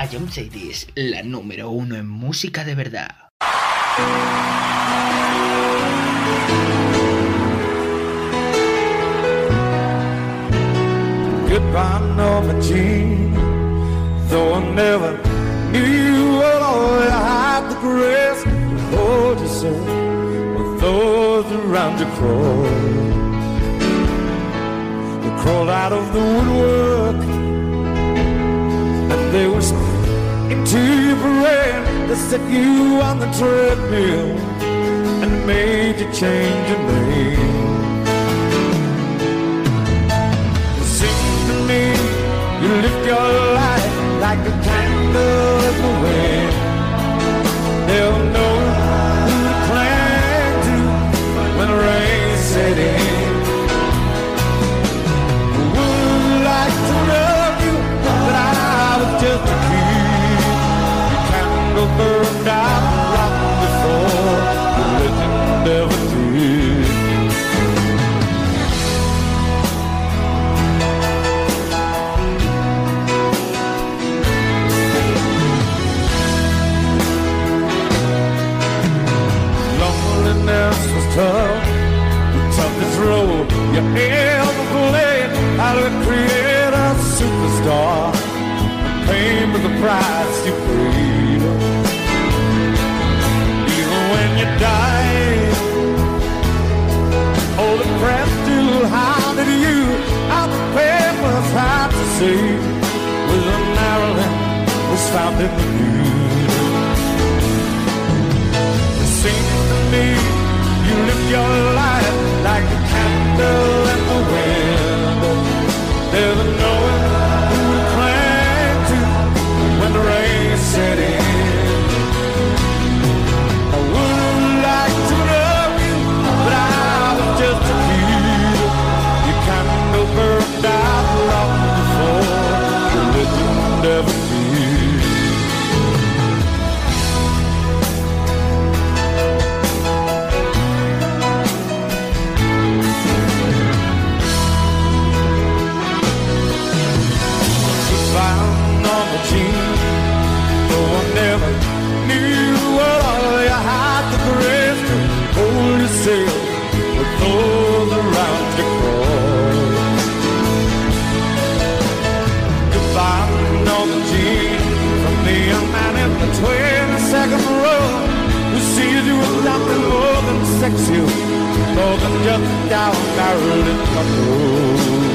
A Young Cities, la número uno en música de verdad. Goodbye, Norma Jean. Though I never knew what all you had the grace to hold you so, with those around you crawl. They crawled out of the woodwork and they whispered your brain. They set you on the treadmill and made you change your name. Sing to me, you lift your light like a candle in the wind. You ever played. How to create a superstar, paying for the price you paid. Even when you died, oh the press still hounded you. How the papers had to say, with a Maryland was found in the. It seems to me you live your life like a candle wind. There's sex you, though the just down barrel in the.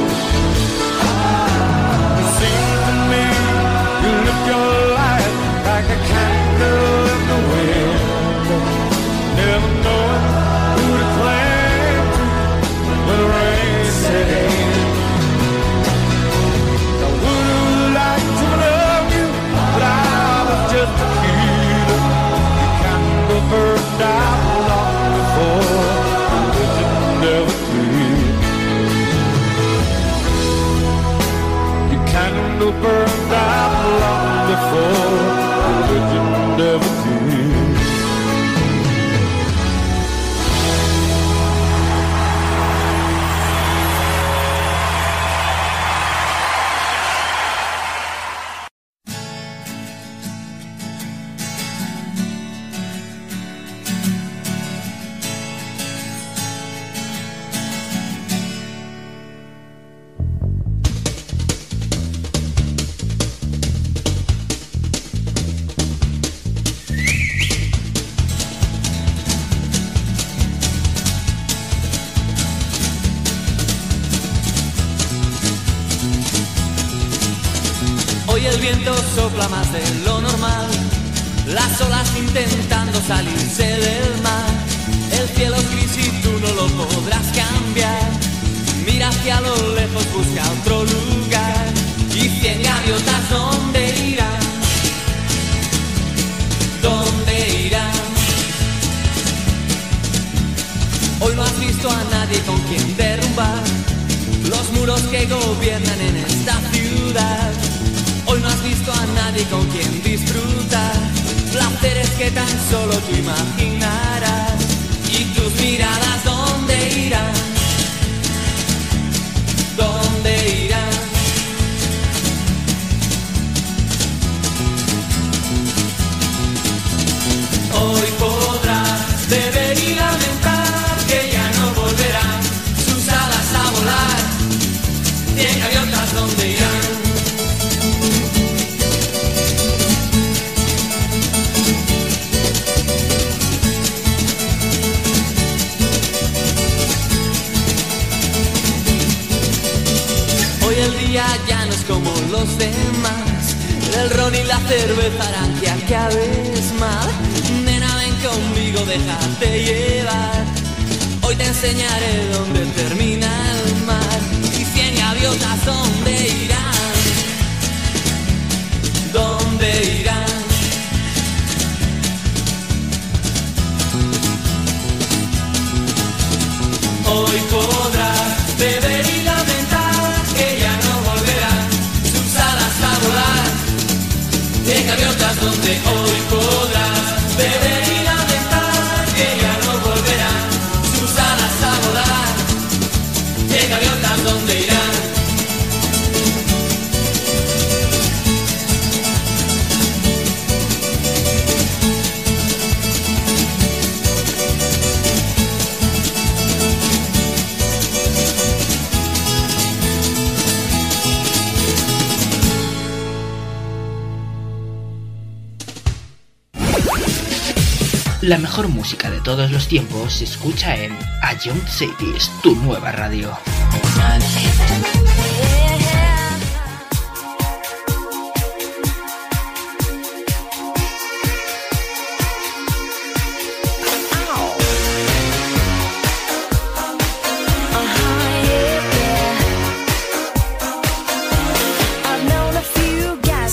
nos escucha en A Young Cities, tu nueva radio.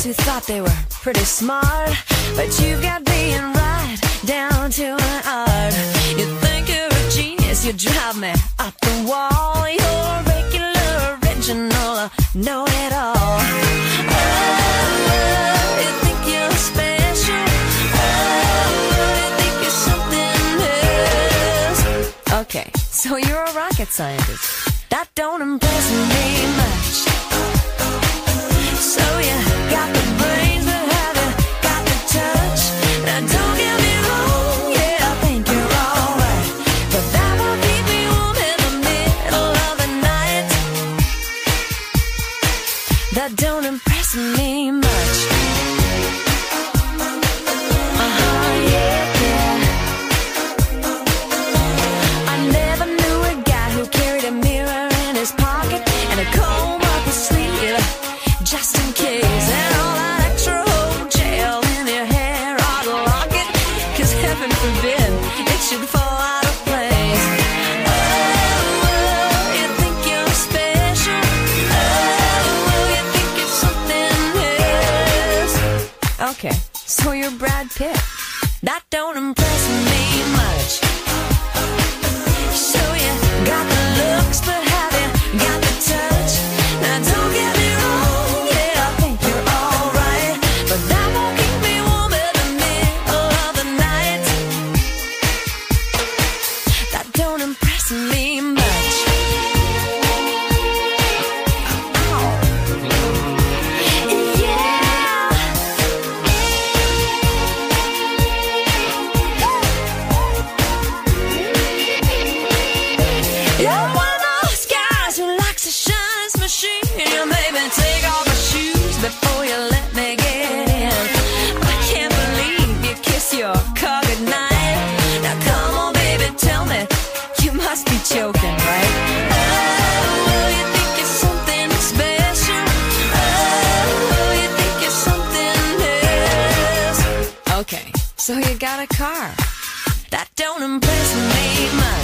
who thought they were pretty smart, but you got being right down to an art. Cause you drive me up the wall. You're regular, original, know-it-all oh, oh, Okay, so you're a rocket scientist. That don't impress me much. So you got the to me. or your Brad Pitt. That don't impress me. car. That don't impress me much.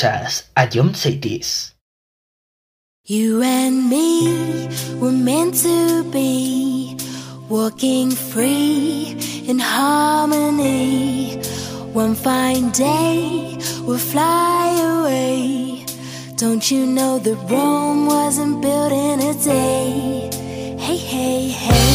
escuchas a Cities. You and me were meant to be walking free in harmony. One fine day we'll fly away. Don't you know that Rome wasn't built in a day? Hey, hey, hey.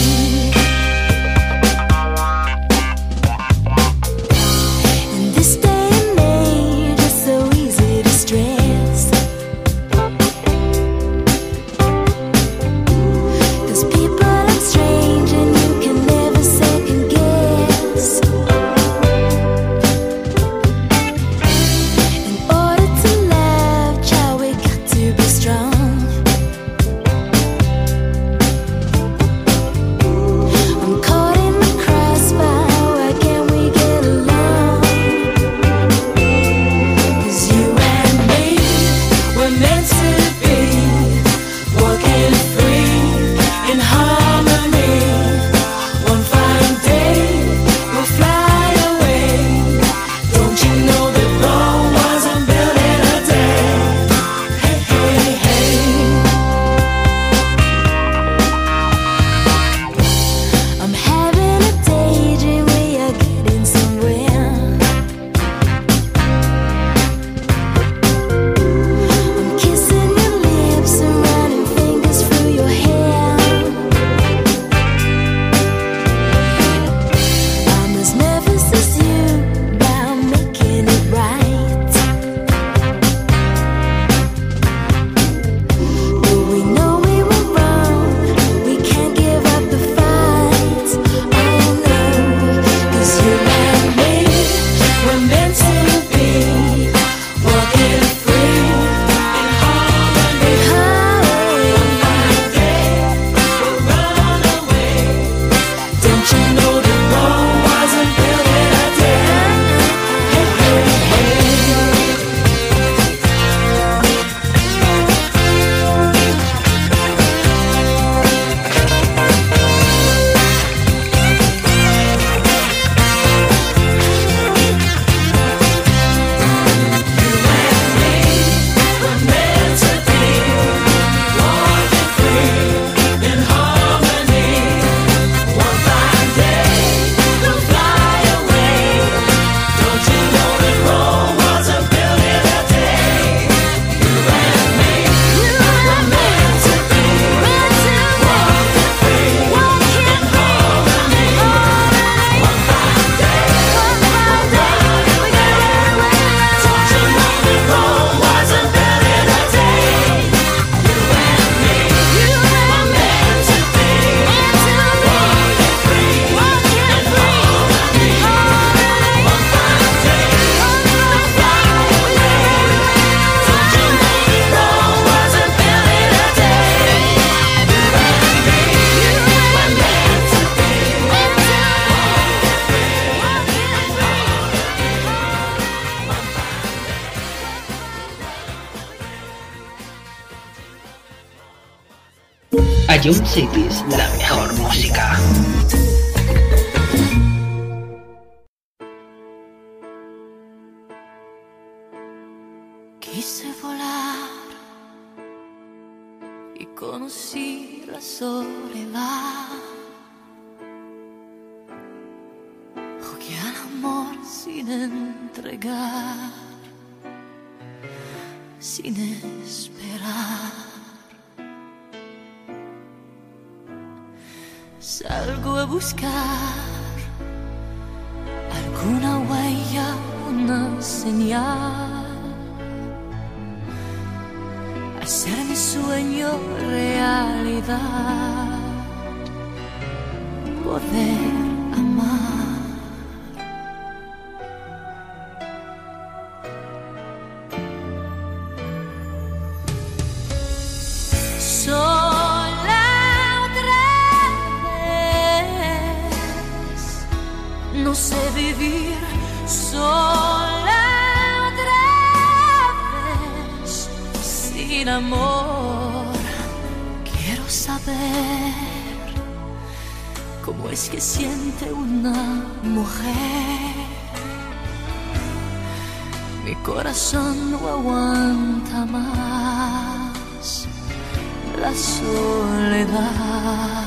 Jump Cities, la mejor música. Quise volar y conocí la soledad. Jugué al amor sin entregar, sin esperar. salgo a buscar alguna huella, una señal. Hacer mi sueño realidad. Poder de una mujer. Mi corazón no aguanta más la soledad.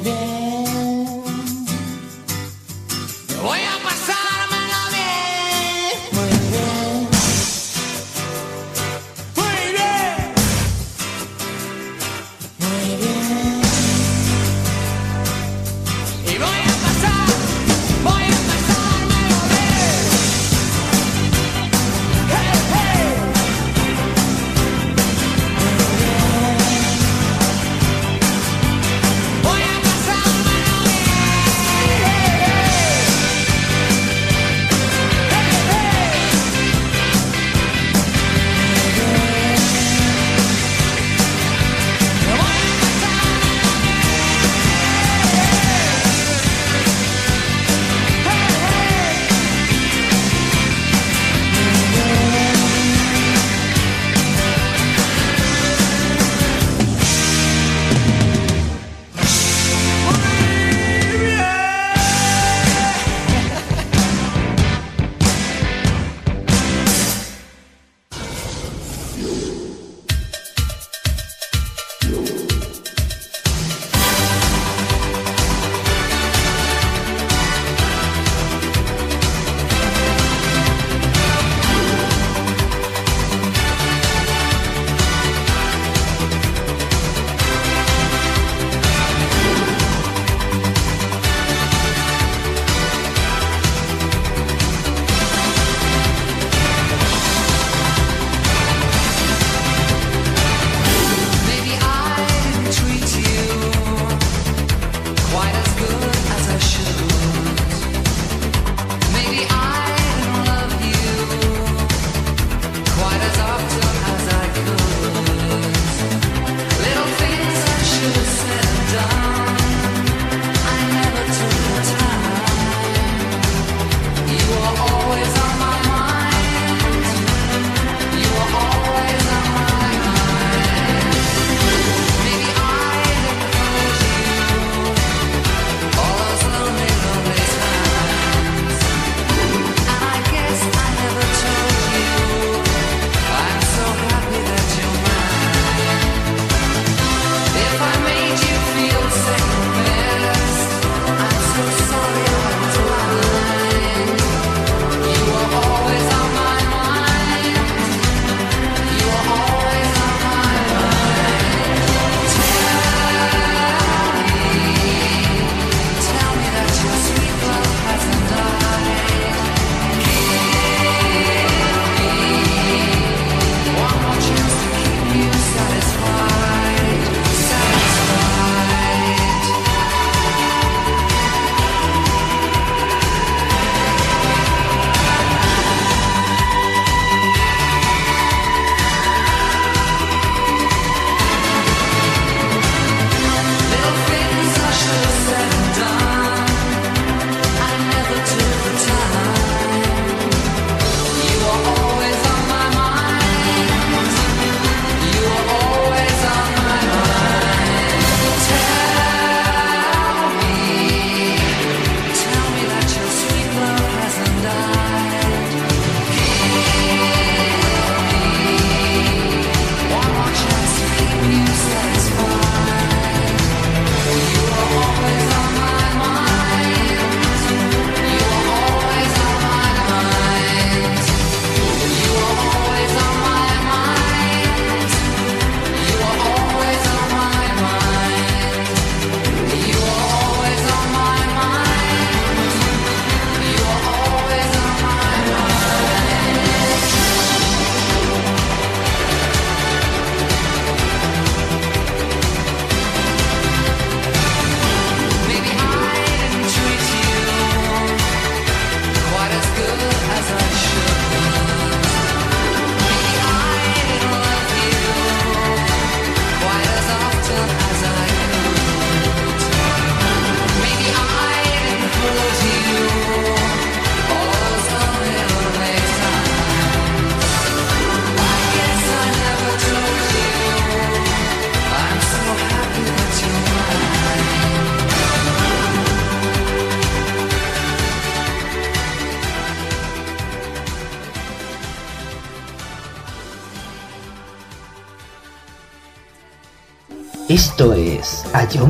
baby.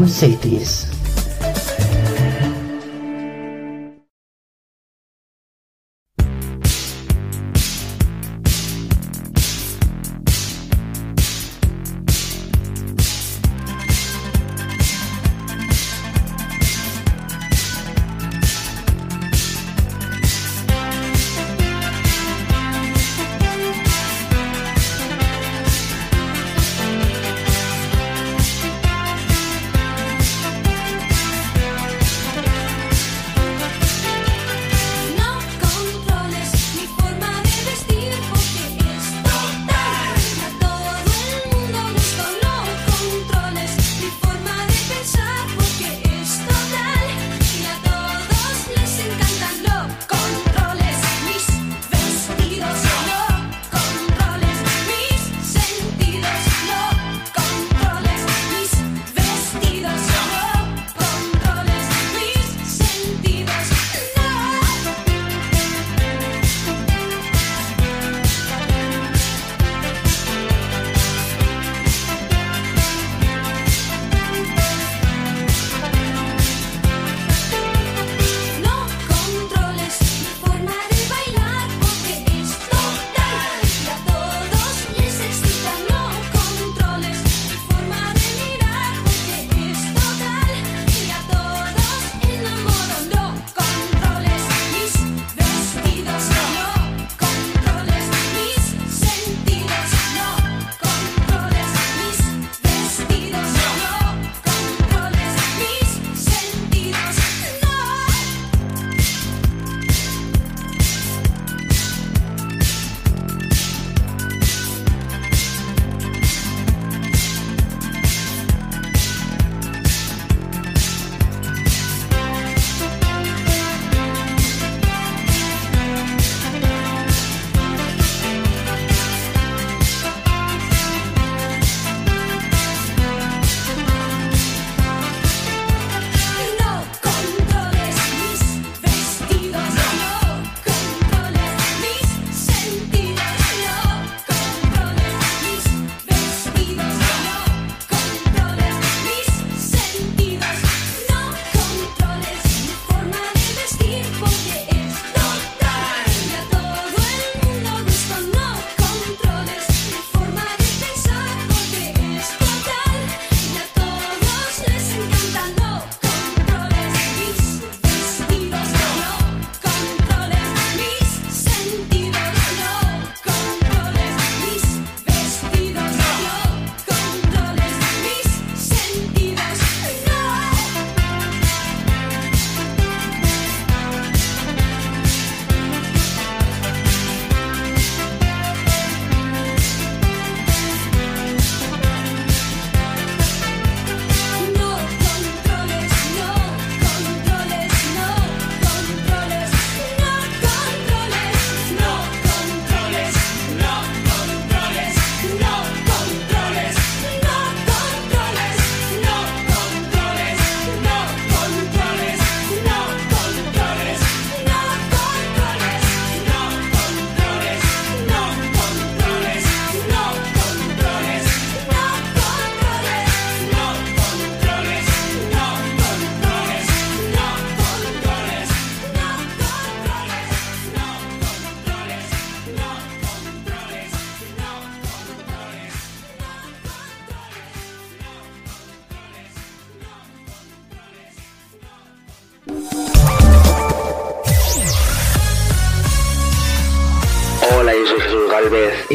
não dizer, Trias.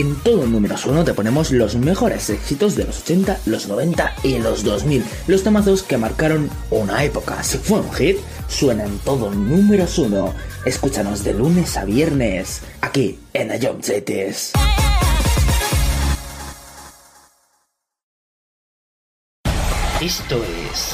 En todo números uno te ponemos los mejores éxitos de los 80, los 90 y los 2000. Los temazos que marcaron una época. Si fue un hit, suena en todo números uno. Escúchanos de lunes a viernes, aquí en The Jump Cities. Esto es...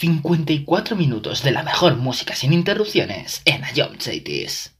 54 minutos de la mejor música sin interrupciones en Ayom Cities.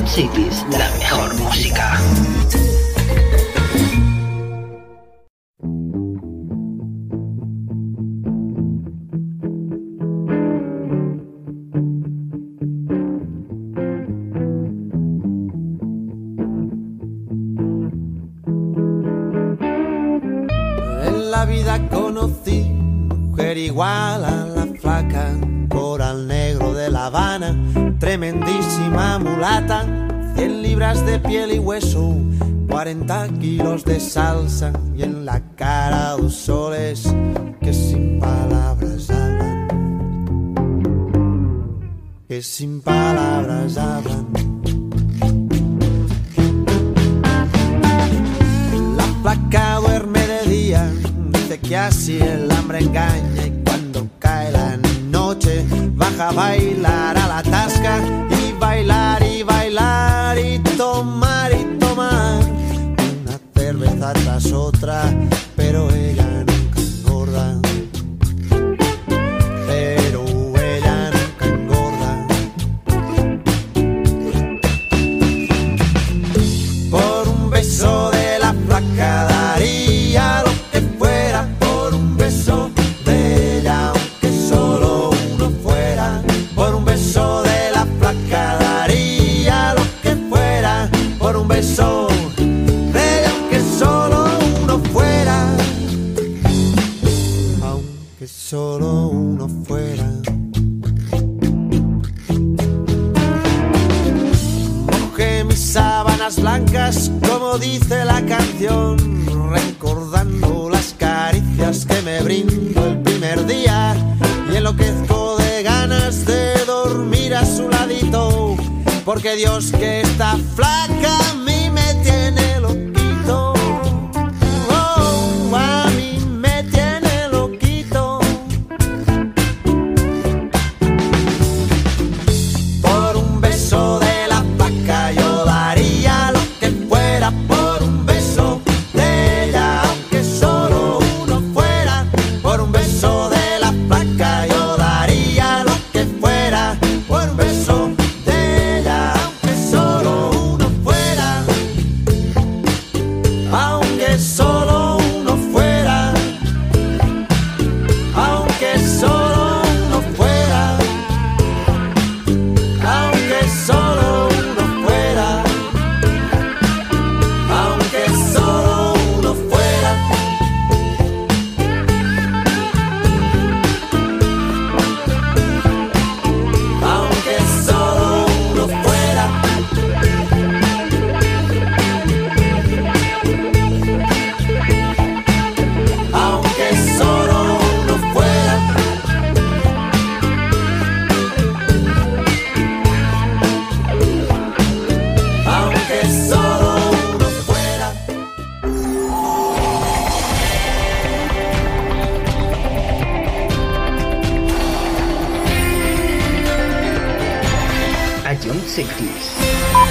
in cities now. 40 kilos de salsa 60s.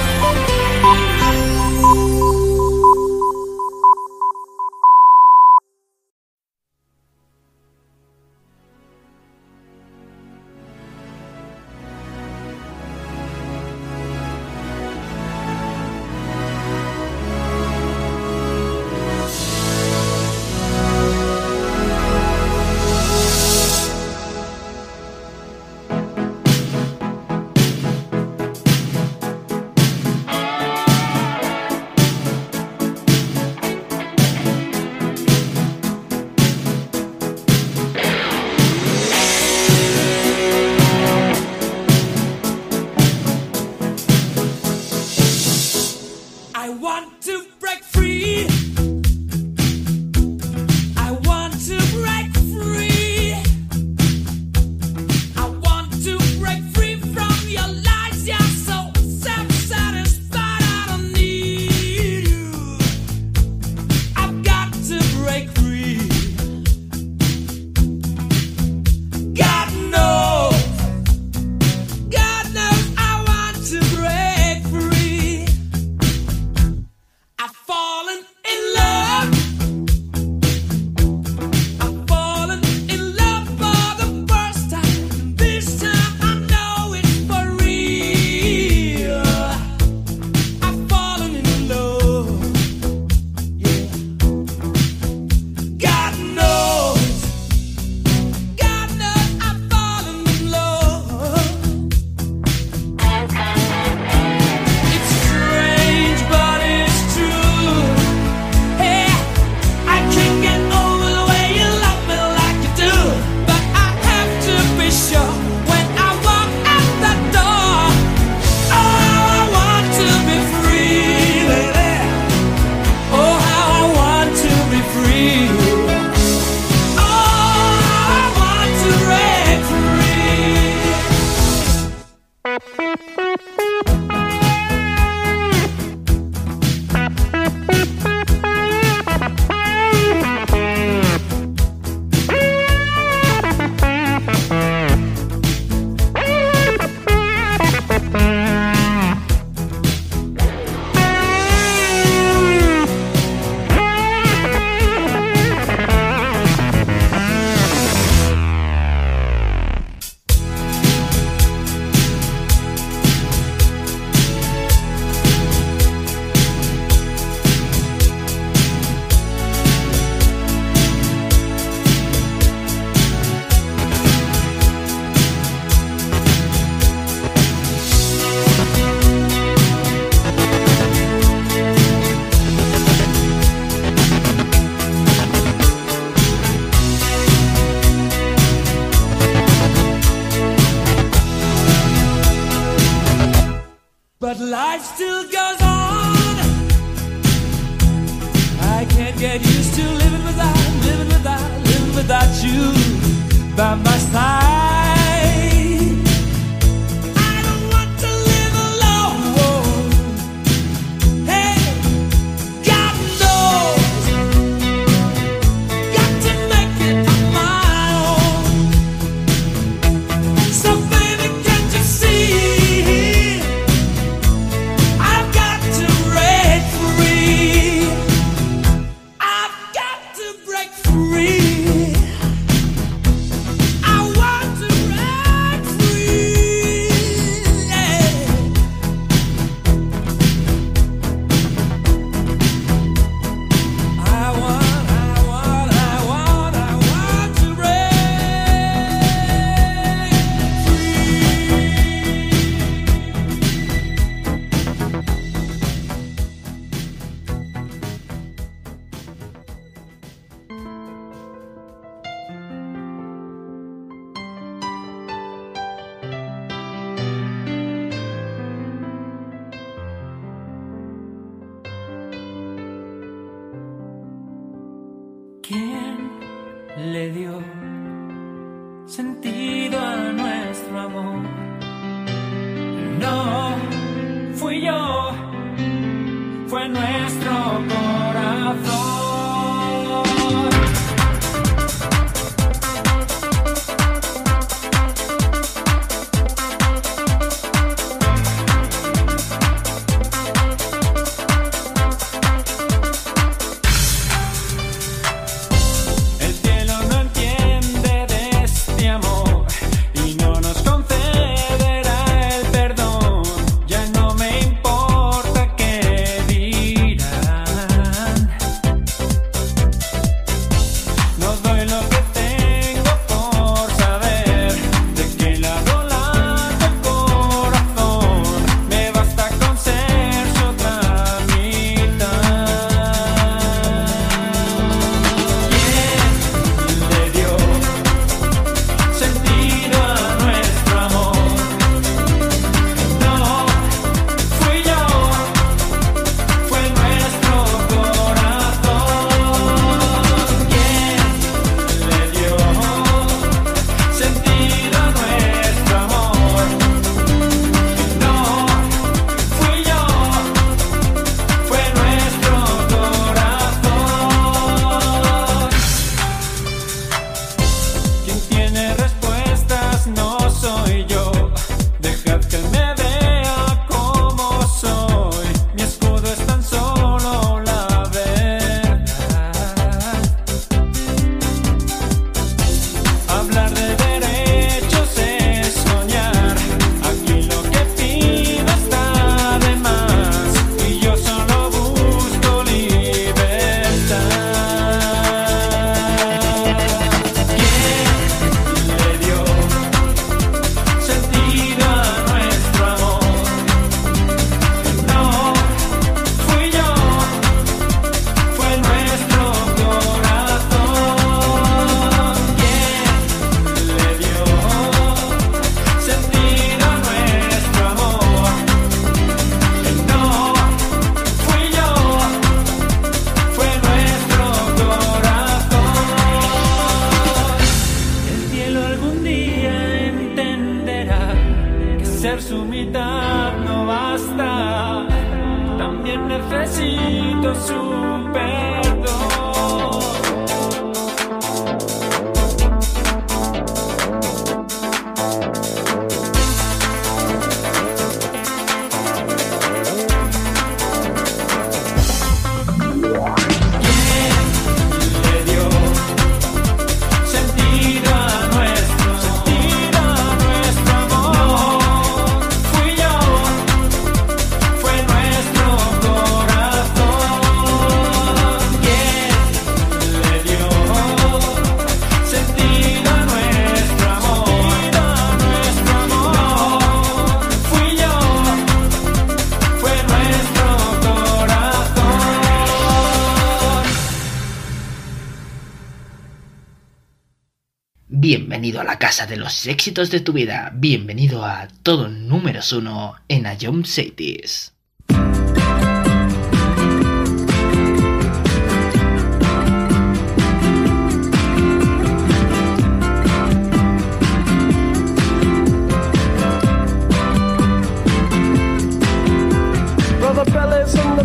casa de los éxitos de tu vida. Bienvenido a todo número uno en Ayom Cities.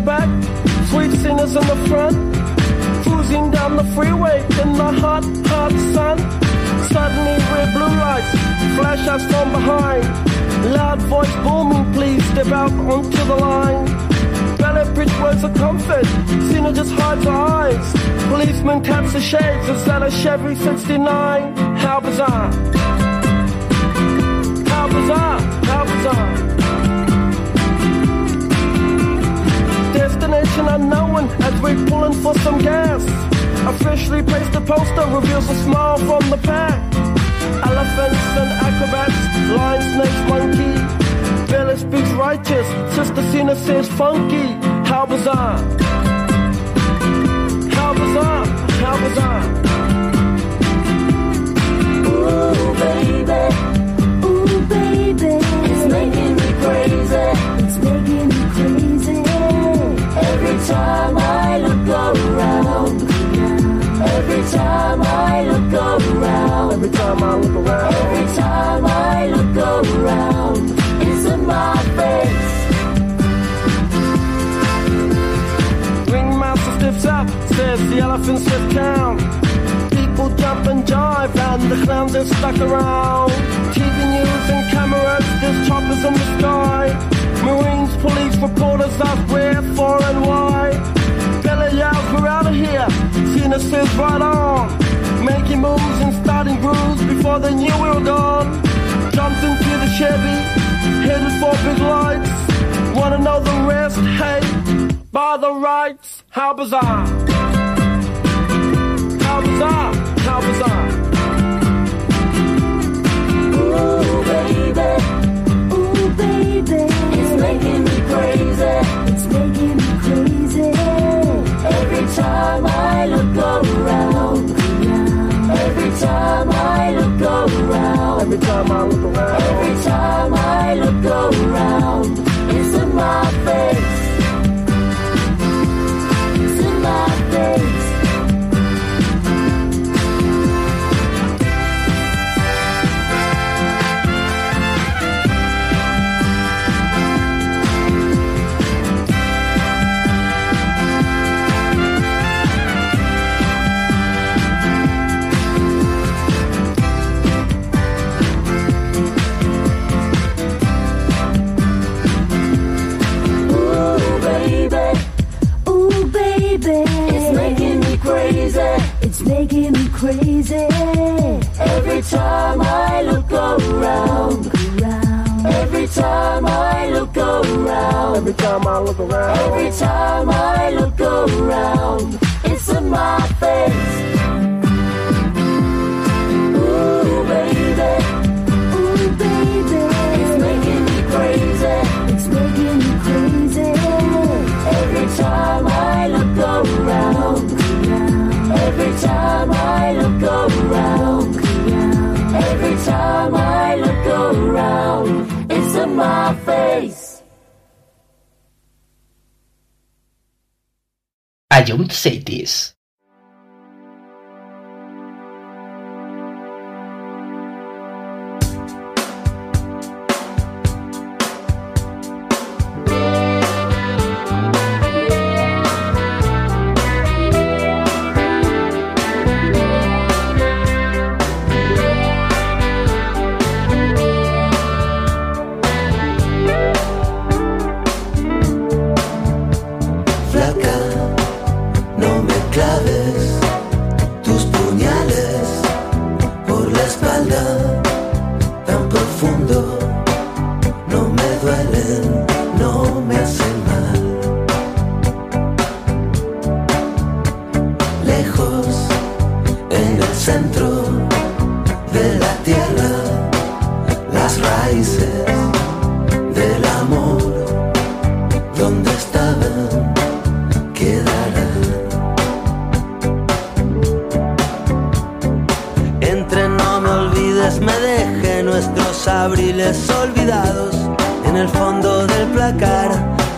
Back, sweet singers in the front, cruising down the freeway in the hot Suddenly red blue lights flash us from behind. Loud voice booming, please step out onto the line. Ballet bridge words of comfort, Cena just hides her eyes. Policeman taps the shades, that a Chevy 69? How bizarre. How bizarre, how bizarre. Destination unknown as we're pulling for some gas. Officially placed a poster reveals a smile from the pack. Elephants and acrobats, lion, snakes, monkey. Billy speaks righteous, Sister Cena says funky. How bizarre. How bizarre, how bizarre. Time I look around. Every time I look around. It's in my face. Ringmaster stiffs up, says the elephants have count. People jump and jive, and the clowns are stuck around. TV news and cameras, there's choppers in the sky. Marines, police, reporters ask where, for, and why. Bella yells, we're out of here. Cena says right on. Making moves and starting grooves before they knew we were gone. Jumped into the Chevy, headed for big lights. Wanna know the rest? Hey, by the rights, how bizarre. How bizarre, how bizarre. Ooh, baby. Ooh, baby. It's making me crazy. It's making me crazy. Every time I look around. Every time I look around. Every time I look around. Every time I look around. It's in my face. Every time I look around. Every time I look around. It's in my face. Ooh, baby. Ooh, baby. It's making me crazy. It's making me crazy. Every time I look around. Every time I look around. Every time I look around. It's in my face. I don't say this. olvidados en el fondo del placar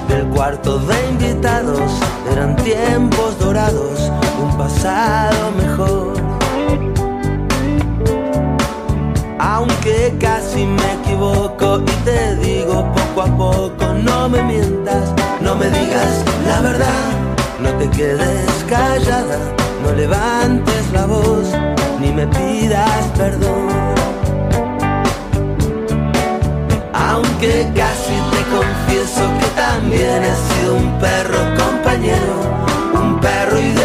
del cuarto de invitados eran tiempos dorados, un pasado mejor. Aunque casi me equivoco y te digo poco a poco, no me mientas, no me digas la verdad, no te quedes callada, no levantes la voz, ni me pidas perdón. que casi te confieso que también he sido un perro compañero, un perro y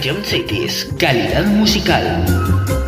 Jump Cities, calidad musical.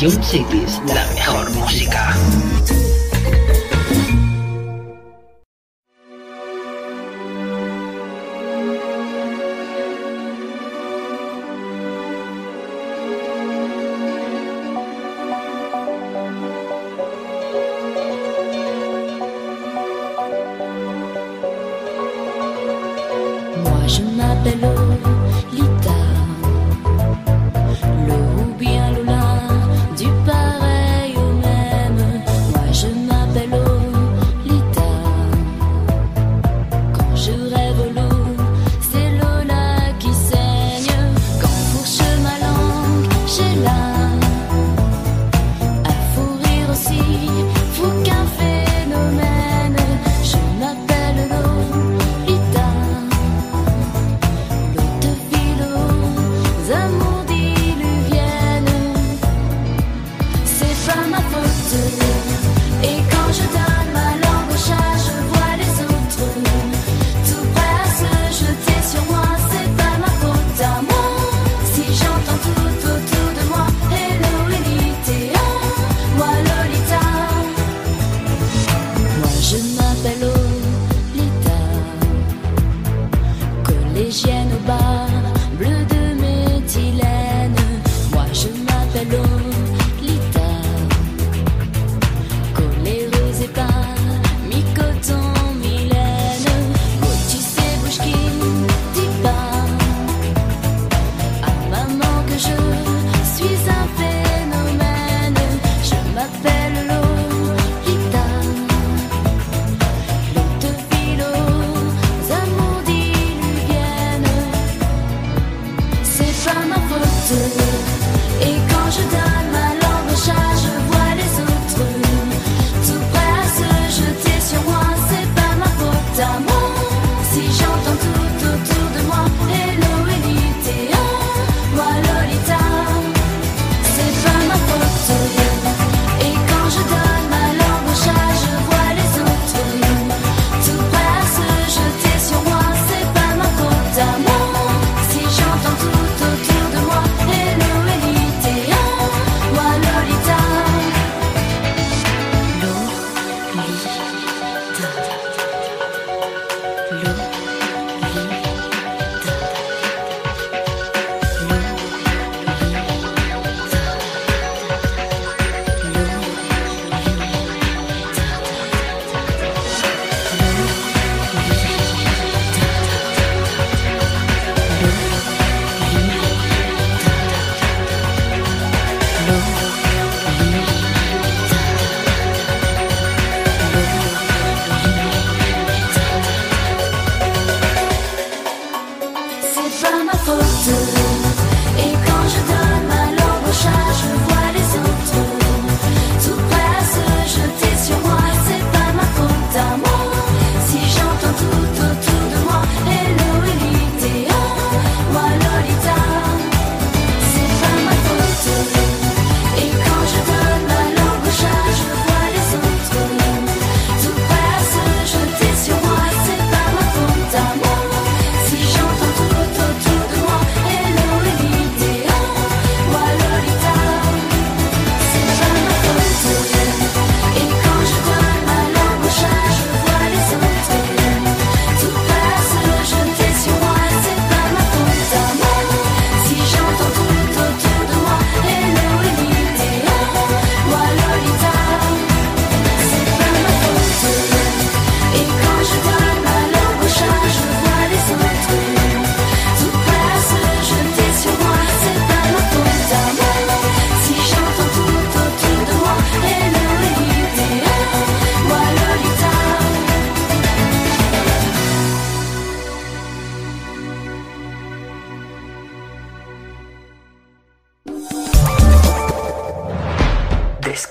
Ion Cities, la mejor música.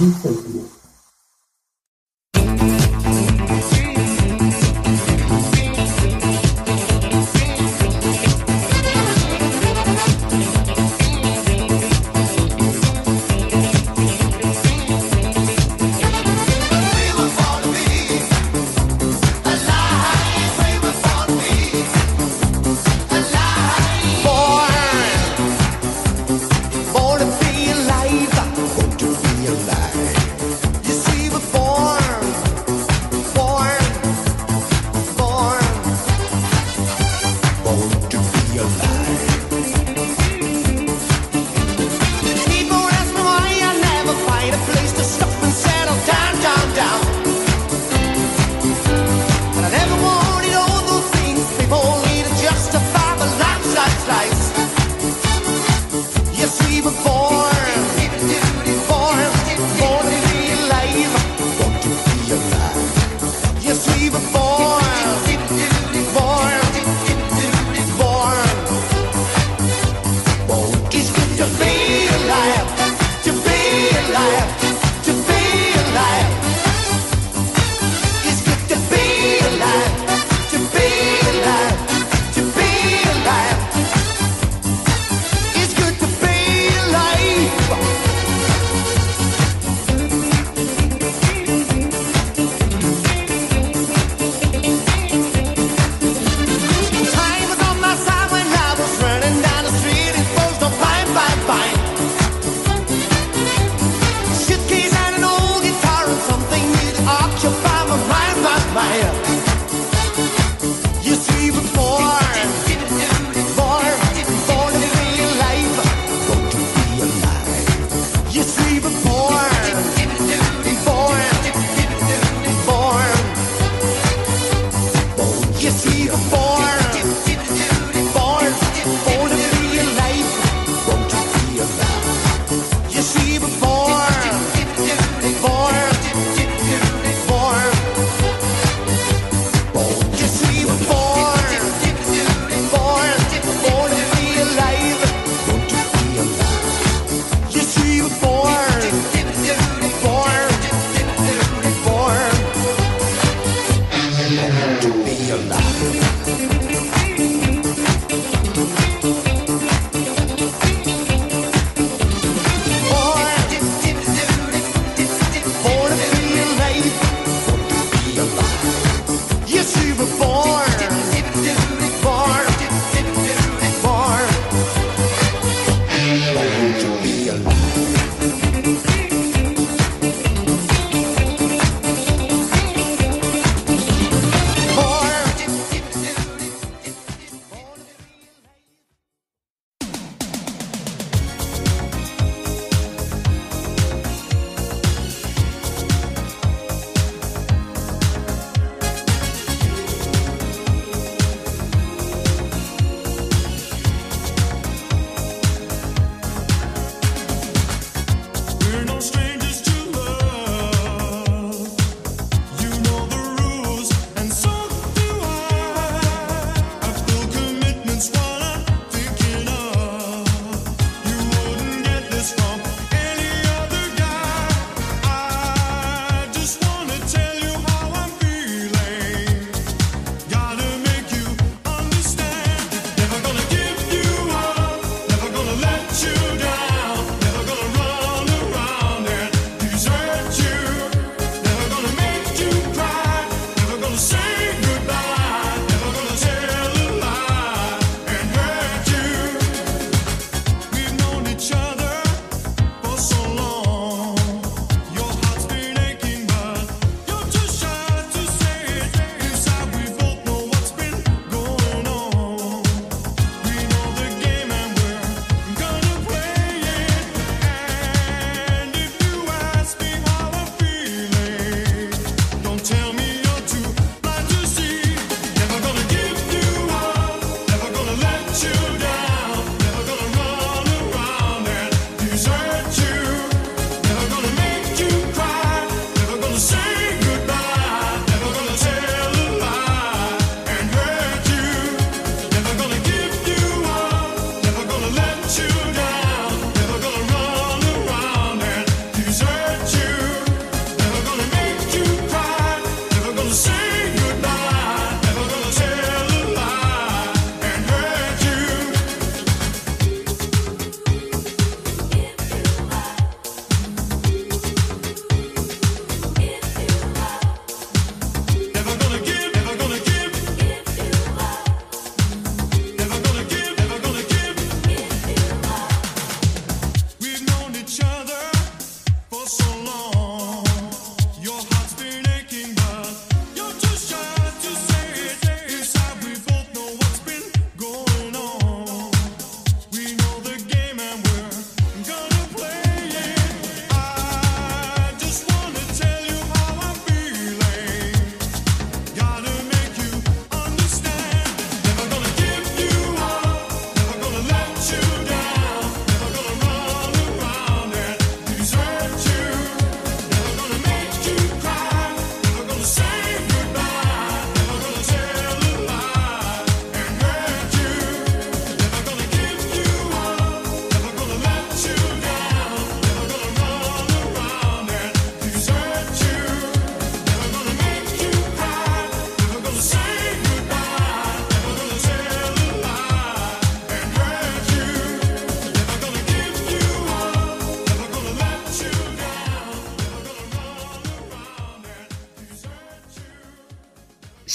Cristo é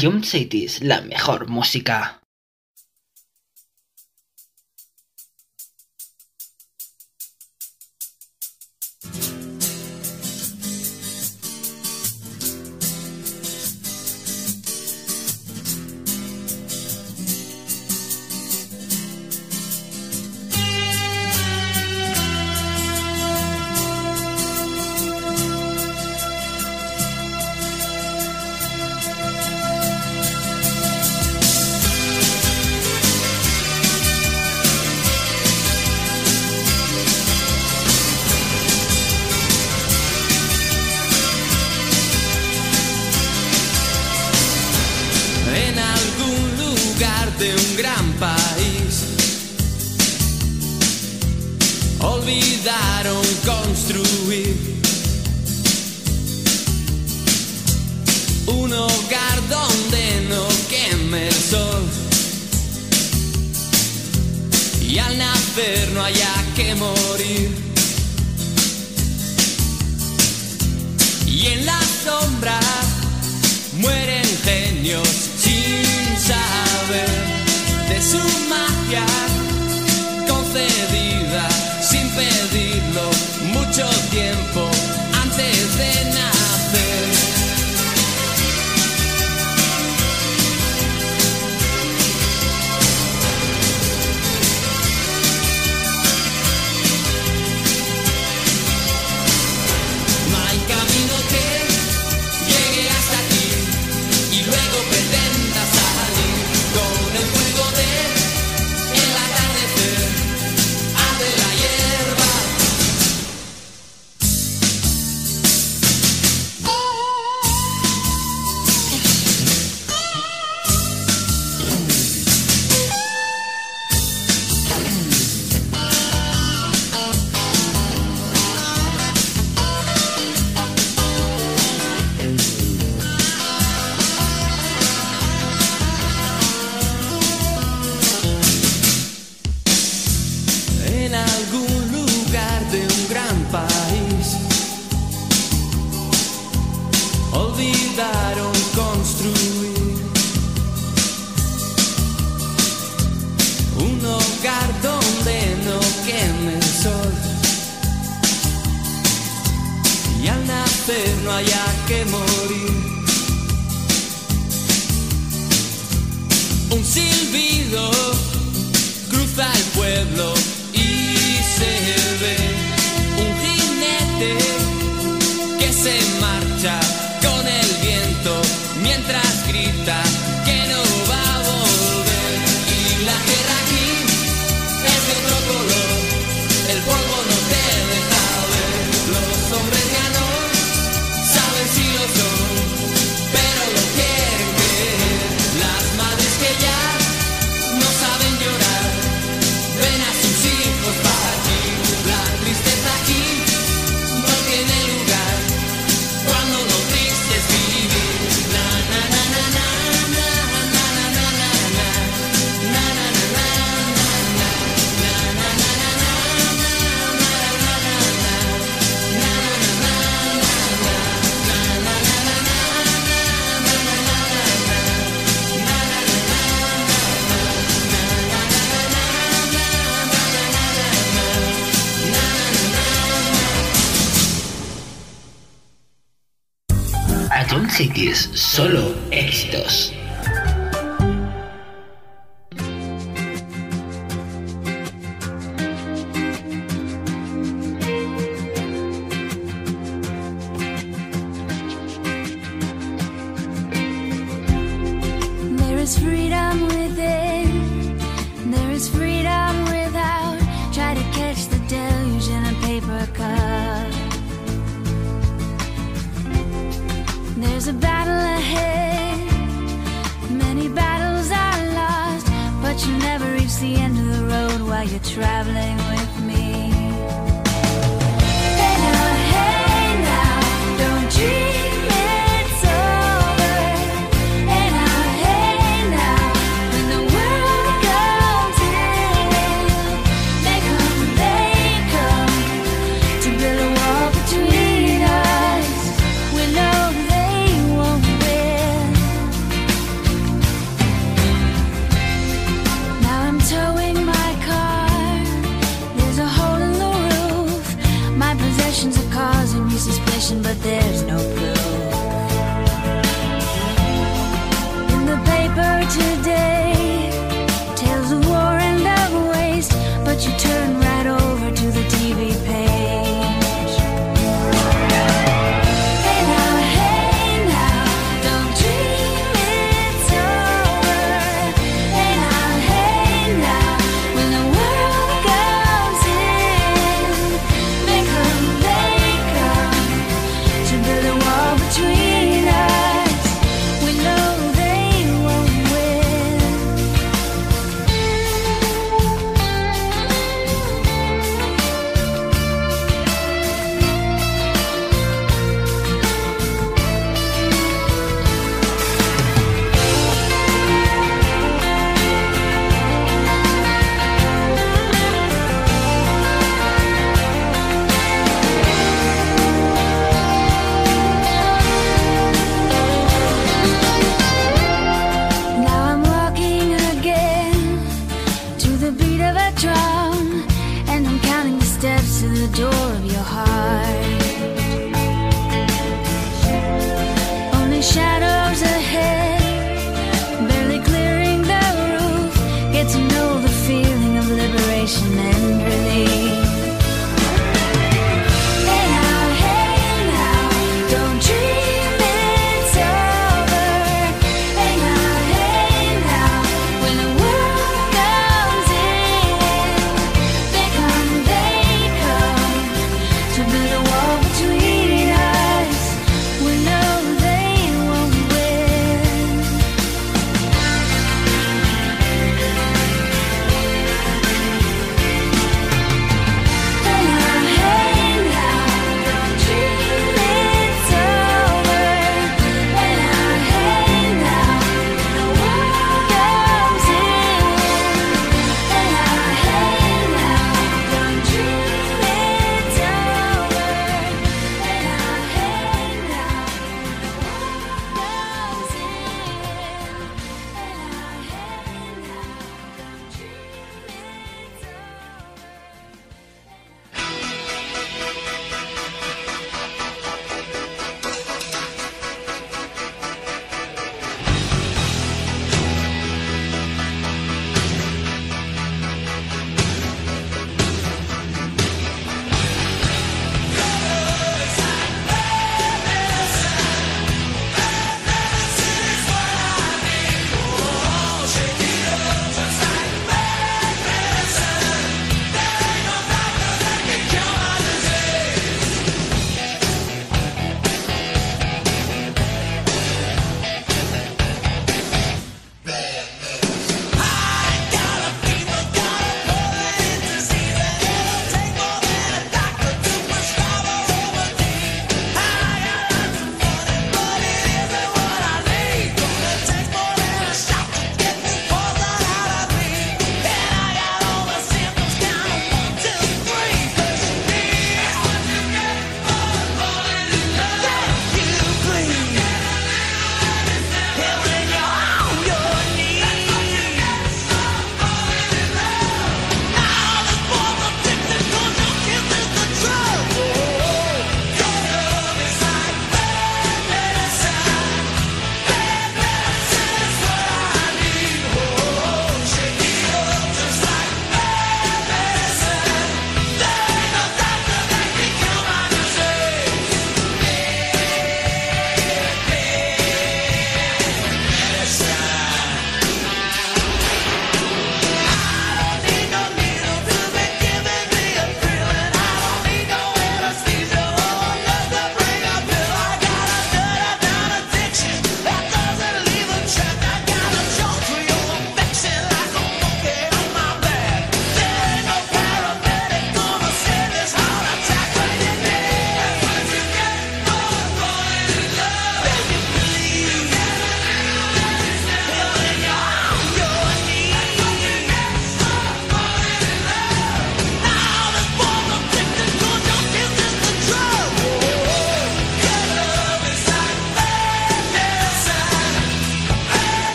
Ion Cities, la mejor música. No haya que morir. Un silbido solo door